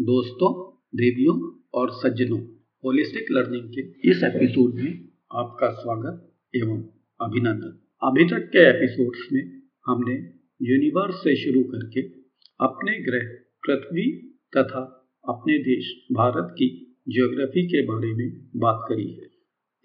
दोस्तों, देवियों और सज्जनों होलिस्टिक लर्निंग के इस एपिसोड में आपका स्वागत एवं अभिनंदन। अभी तक के एपिसोड्स में हमने यूनिवर्स से शुरू करके अपने ग्रह, पृथ्वी तथा अपने देश, भारत की ज्योग्राफी के बारे में बात करी है।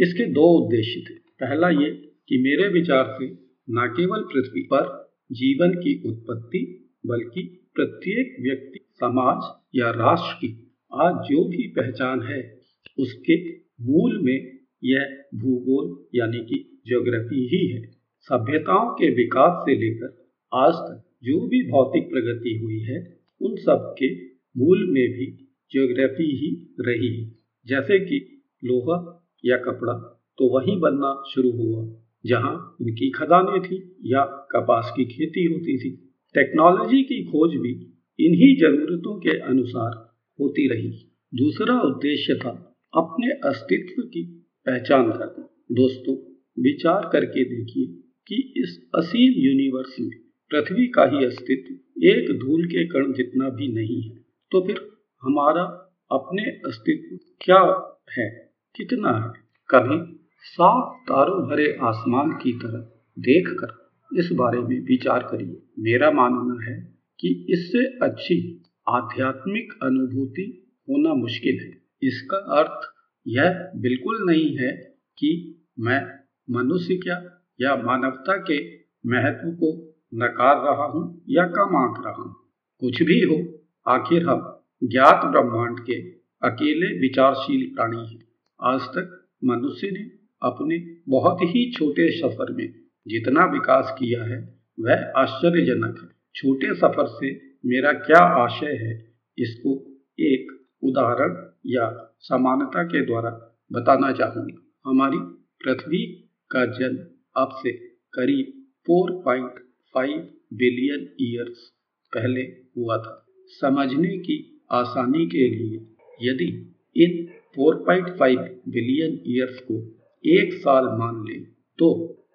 इसके दो उद्देश्य थे। पहला ये कि मेरे विचार से न केवल पृथ्वी पर जीवन की उत्पत्ति, बल्कि प्रत्येक व्यक्ति समाज या राष्ट्र की आज जो भी पहचान है, उसके मूल में यह भूगोल यानी कि ज्योग्राफी ही है। सभ्यताओं के विकास से लेकर आज तक जो भी भौतिक प्रगति हुई है, उन सब के मूल में भी ज्योग्राफी ही रही है। जैसे कि लोहा या कपड़ा तो वहीं बनना शुरू हुआ, जहाँ इनकी खदानें थी या कपास की खेती होती थी। टेक्नोलॉजी की खोज भी इन्हीं जरूरतों के अनुसार होती रही। दूसरा उद्देश्य था अपने अस्तित्व की पहचान करना। दोस्तों, विचार करके देखिए कि इस असीम यूनिवर्स में पृथ्वी का ही अस्तित्व एक धूल के कण जितना भी नहीं है तो फिर हमारा अपने अस्तित्व क्या है? कितना है? कभी साफ़ तारों भरे आसमान की तरफ़ देखकर इस बारे में विचार करिए। मेरा मानना है कि इससे अच्छी आध्यात्मिक अनुभूति होना मुश्किल है। इसका अर्थ यह बिल्कुल नहीं है कि मैं मनुष्य क्या या मानवता के महत्व को नकार रहा हूँ या कम आंक रहा हूँ। कुछ भी हो, आखिर हम ज्ञात ब्रह्मांड के अकेले विचारशील प्राणी हैं। आज तक मनुष्य ने अपने बहुत ही छोटे सफ़र में जितना विकास किया है, वह आश्चर्यजनक है। छोटे सफ़र से मेरा क्या आशय है, इसको एक उदाहरण या समानता के द्वारा बताना चाहूँगा। हमारी पृथ्वी का जन्म अब से करीब 4.5 बिलियन ईयर्स पहले हुआ था। समझने की आसानी के लिए यदि इन 4.5 बिलियन ईयर्स को एक साल मान ले तो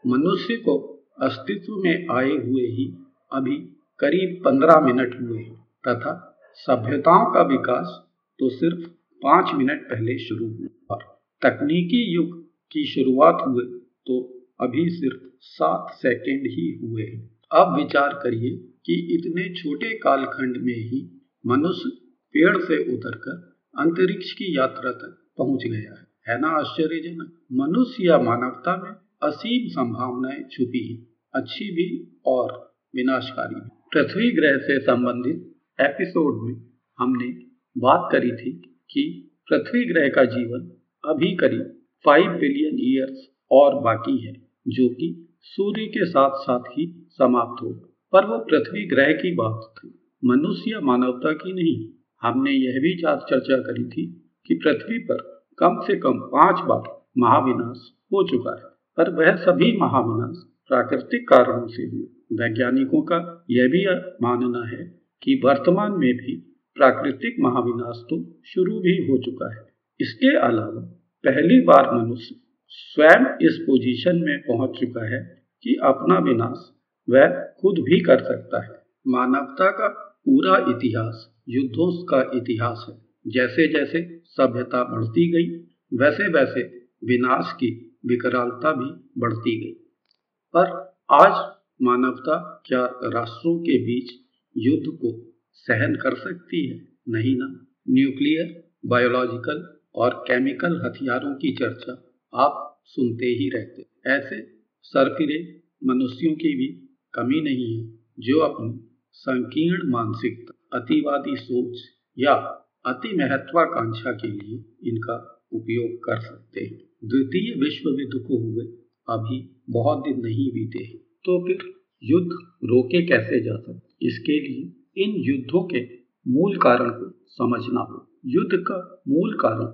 मनुष्य को अस्तित्व में आए हुए ही अभी करीब पंद्रह मिनट हुए तथा सभ्यताओं का विकास तो सिर्फ़ पाँच मिनट पहले शुरू हुआ। तकनीकी युग की शुरुआत हुए तो अभी सिर्फ़ सात सेकंड ही हुए अब विचार करिए कि इतने छोटे कालखंड में ही मनुष्य पेड़ से उतरकर अंतरिक्ष की यात्रा तक पहुँच गया है। है ना आश्चर्यजनक? मनुष्य या मानवता में असीम संभावनाएँ छुपी हैं। अच्छी भी और विनाशकारी भी। पृथ्वी ग्रह से संबंधित एपिसोड में हमने बात करी थी कि पृथ्वी ग्रह का जीवन अभी करीब फाइव बिलियन ईयर्स और बाकी है, जो कि सूर्य के साथ साथ ही समाप्त हो। पर वो पृथ्वी ग्रह की बात थी, मनुष्य मानवता की नहीं। हमने यह भी चर्चा करी थी कि पृथ्वी पर कम से कम पाँच बार महाविनाश हो चुका है, पर वह सभी महाविनाश प्राकृतिक कारणों से हुए। वैज्ञानिकों का यह भी मानना है कि वर्तमान में भी प्राकृतिक महाविनाश तो शुरू भी हो चुका है। इसके अलावा पहली बार मनुष्य स्वयं इस पोजीशन में पहुँच चुका है कि अपना विनाश वह खुद भी कर सकता है। मानवता का पूरा इतिहास, युद्धों का इतिहास है। जैसे जैसे सभ्यता बढ़ती गई वैसे वैसे विनाश की विकरालता भी बढ़ती गई। पर आज मानवता क्या राष्ट्रों के बीच युद्ध को सहन कर सकती है? नहीं ना। न्यूक्लियर, बायोलॉजिकल और केमिकल हथियारों की चर्चा आप सुनते ही रहते ऐसे सरफिरे मनुष्यों की भी कमी नहीं है, जो अपनी संकीर्ण मानसिकता, अतिवादी सोच या अति महत्वाकांक्षा के लिए इनका उपयोग कर सकते हैं। द्वितीय विश्व युद्ध को हुए अभी बहुत दिन नहीं बीते हैं। तो फिर युद्ध रोके कैसे जा सकते इसके लिए इन युद्धों के मूल कारण को समझना हो युद्ध का मूल कारण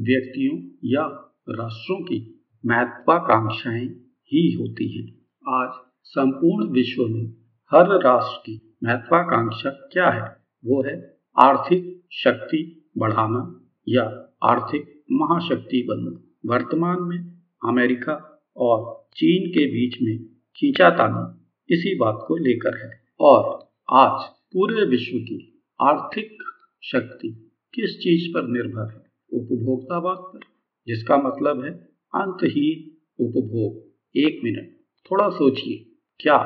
व्यक्तियों या राष्ट्रों की महत्वाकांक्षाएँ ही होती हैं। आज संपूर्ण विश्व में हर राष्ट्र की महत्वाकांक्षा क्या है? वो है आर्थिक शक्ति बढ़ाना या आर्थिक महाशक्ति बनना। वर्तमान में अमेरिका और चीन के बीच में खींचातानी इसी बात को लेकर है। और आज पूरे विश्व की आर्थिक शक्ति किस चीज़ पर निर्भर है? उपभोक्तावाद पर, जिसका मतलब है अंतहीन उपभोग। एक मिनट, थोड़ा सोचिए, क्या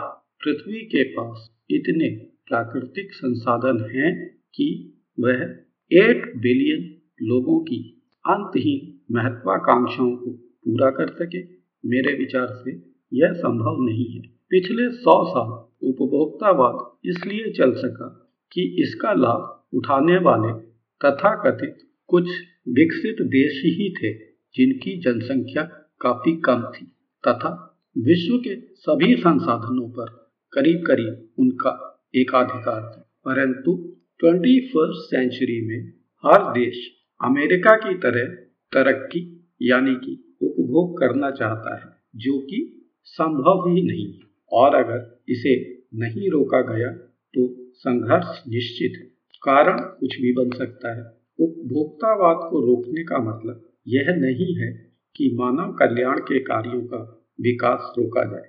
पृथ्वी के पास इतने प्राकृतिक संसाधन हैं कि वह एट बिलियन लोगों की अंतहीन महत्वाकांक्षाओं को पूरा कर सके? मेरे विचार से यह संभव नहीं है। पिछले सौ साल उपभोक्तावाद इसलिए चल सका कि इसका लाभ उठाने वाले तथाकथित कुछ विकसित देश ही थे, जिनकी जनसंख्या काफ़ी कम थी तथा विश्व के सभी संसाधनों पर करीब करीब उनका एकाधिकार था। परंतु ट्वेंटी फ़र्स्ट सेंचुरी में हर देश अमेरिका की तरह तरक्की, यानी कि उपभोग करना चाहता है, जो कि संभव ही नहीं और अगर इसे नहीं रोका गया तो संघर्ष निश्चित है कारण कुछ भी बन सकता है। उपभोक्तावाद को रोकने का मतलब यह नहीं है कि मानव कल्याण के कार्यों का विकास रोका जाए,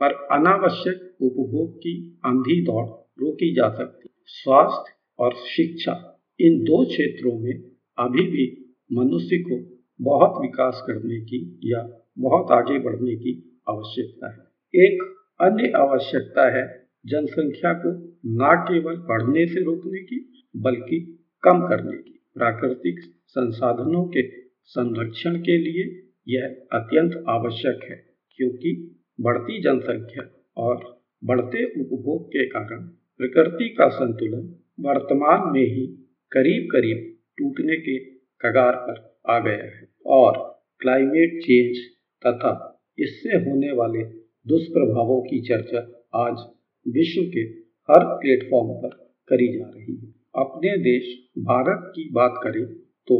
पर अनावश्यक उपभोग की अंधी दौड़ रोकी जा सकती स्वास्थ्य और शिक्षा, इन दो क्षेत्रों में अभी भी मनुष्य को बहुत विकास करने की या बहुत आगे बढ़ने की आवश्यकता है। एक अन्य आवश्यकता है जनसंख्या को न केवल बढ़ने से रोकने की, बल्कि कम करने की। प्राकृतिक संसाधनों के संरक्षण के लिए यह अत्यंत आवश्यक है, क्योंकि बढ़ती जनसंख्या और बढ़ते उपभोग के कारण प्रकृति का संतुलन वर्तमान में ही करीब करीब टूटने के कगार पर आ गया है। और क्लाइमेट चेंज तथा इससे होने वाले दुष्प्रभावों की चर्चा आज विश्व के हर प्लेटफॉर्म पर करी जा रही है। अपने देश भारत की बात करें तो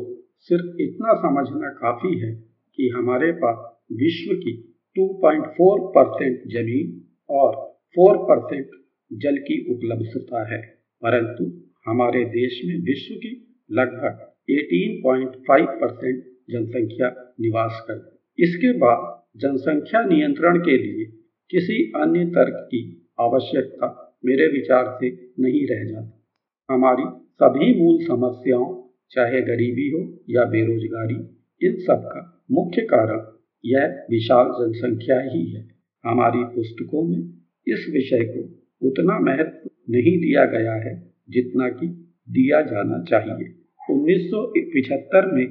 सिर्फ़ इतना समझना काफ़ी है कि हमारे पास विश्व की 2.4 परसेंट ज़मीन और 4 परसेंट जल की उपलब्धता है, परंतु हमारे देश में विश्व की लगभग 18.5 परसेंट जनसंख्या निवास कर इसके बाद जनसंख्या नियंत्रण के लिए किसी अन्य तर्क की आवश्यकता मेरे विचार से नहीं रह जाती। हमारी सभी मूल समस्याओं, चाहे गरीबी हो या बेरोजगारी, इन सब का मुख्य कारण यह विशाल जनसंख्या ही है। हमारी पुस्तकों में इस विषय को उतना महत्व नहीं दिया गया है जितना कि दिया जाना चाहिए। 1975 में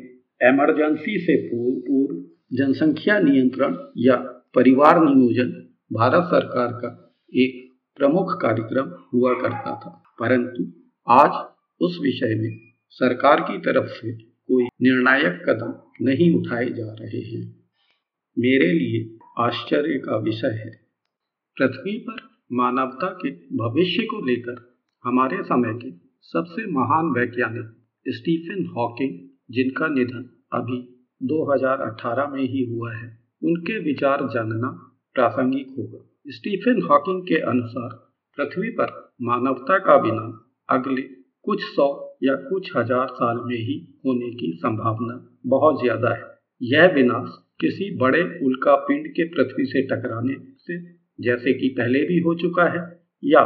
इमरजेंसी से पूर्व पूर्व जनसंख्या नियंत्रण या परिवार नियोजन भारत सरकार का एक प्रमुख कार्यक्रम हुआ करता था। परंतु आज उस विषय में सरकार की तरफ़ से कोई निर्णायक कदम नहीं उठाए जा रहे हैं। मेरे लिए आश्चर्य का विषय है। पृथ्वी पर मानवता के भविष्य को लेकर हमारे समय के सबसे महान वैज्ञानिक स्टीफन हॉकिंग, जिनका निधन अभी 2018 में ही हुआ है, उनके विचार जानना प्रासंगिक होगा। स्टीफन हॉकिंग के अनुसार, पृथ्वी पर मानवता का विनाश अगले कुछ सौ या कुछ हज़ार साल में ही होने की संभावना बहुत ज़्यादा है। यह विनाश किसी बड़े उल्का पिंड के पृथ्वी से टकराने से, जैसे कि पहले भी हो चुका है, या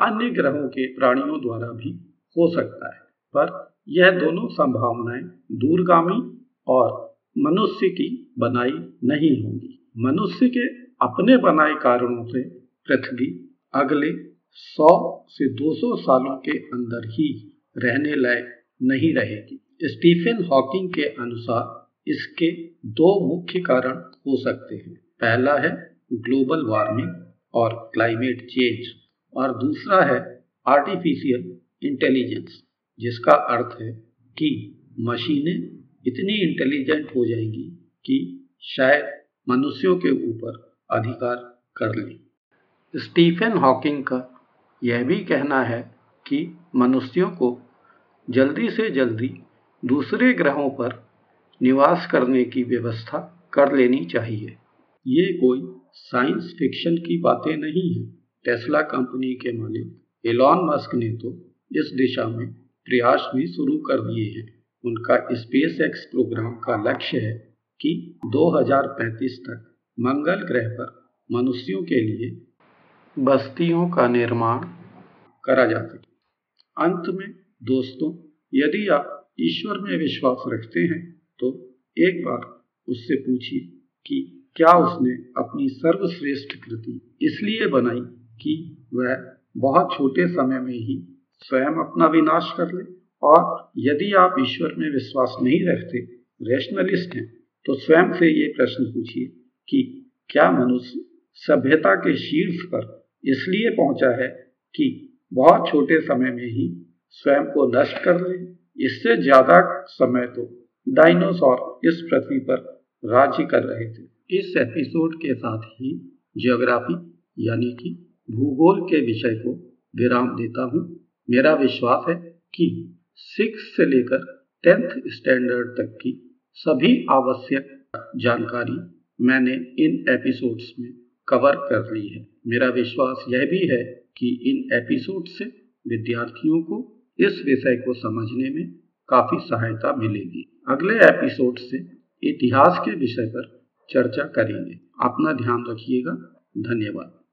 अन्य ग्रहों के प्राणियों द्वारा भी हो सकता है। पर यह दोनों संभावनाएँ दूरगामी और मनुष्य की बनाई नहीं होंगी। मनुष्य के अपने बनाए कारणों से पृथ्वी अगले 100 से 200 सालों के अंदर ही रहने लायक नहीं रहेगी। स्टीफन हॉकिंग के अनुसार इसके दो मुख्य कारण हो सकते हैं। पहला है ग्लोबल वार्मिंग और क्लाइमेट चेंज और दूसरा है आर्टिफिशियल इंटेलिजेंस, जिसका अर्थ है कि मशीनें इतनी इंटेलिजेंट हो जाएँगी कि शायद मनुष्यों के ऊपर अधिकार कर ली। स्टीफन हॉकिंग का यह भी कहना है कि मनुष्यों को जल्दी से जल्दी दूसरे ग्रहों पर निवास करने की व्यवस्था कर लेनी चाहिए। ये कोई साइंस फिक्शन की बातें नहीं है। टेस्ला कंपनी के मालिक एलॉन मस्क ने तो इस दिशा में प्रयास भी शुरू कर दिए हैं। उनका स्पेस एक्स प्रोग्राम का लक्ष्य है कि 2035 तक मंगल ग्रह पर मनुष्यों के लिए बस्तियों का निर्माण करा जा सके। अंत में, दोस्तों, यदि आप ईश्वर में विश्वास रखते हैं तो एक बार उससे पूछिए कि क्या उसने अपनी सर्वश्रेष्ठ कृति इसलिए बनाई कि वह बहुत छोटे समय में ही स्वयं अपना विनाश कर ले? और यदि आप ईश्वर में विश्वास नहीं रखते रेशनलिस्ट हैं तो स्वयं से ये प्रश्न पूछिए कि क्या मनुष्य सभ्यता के शीर्ष पर इसलिए पहुँचा है कि बहुत छोटे समय में ही स्वयं को नष्ट कर ले इससे ज़्यादा समय तो डायनासोर इस पृथ्वी पर राज्य कर रहे थे। इस एपिसोड के साथ ही जियोग्राफी यानी कि भूगोल के विषय को विराम देता हूँ। मेरा विश्वास है कि सिक्स से लेकर टेंथ स्टैंडर्ड तक की सभी आवश्यक जानकारी मैंने इन एपिसोड्स में कवर कर ली है। मेरा विश्वास यह भी है कि इन एपिसोड से विद्यार्थियों को इस विषय को समझने में काफ़ी सहायता मिलेगी। अगले एपिसोड से इतिहास के विषय पर चर्चा करेंगे। अपना ध्यान रखिएगा। धन्यवाद।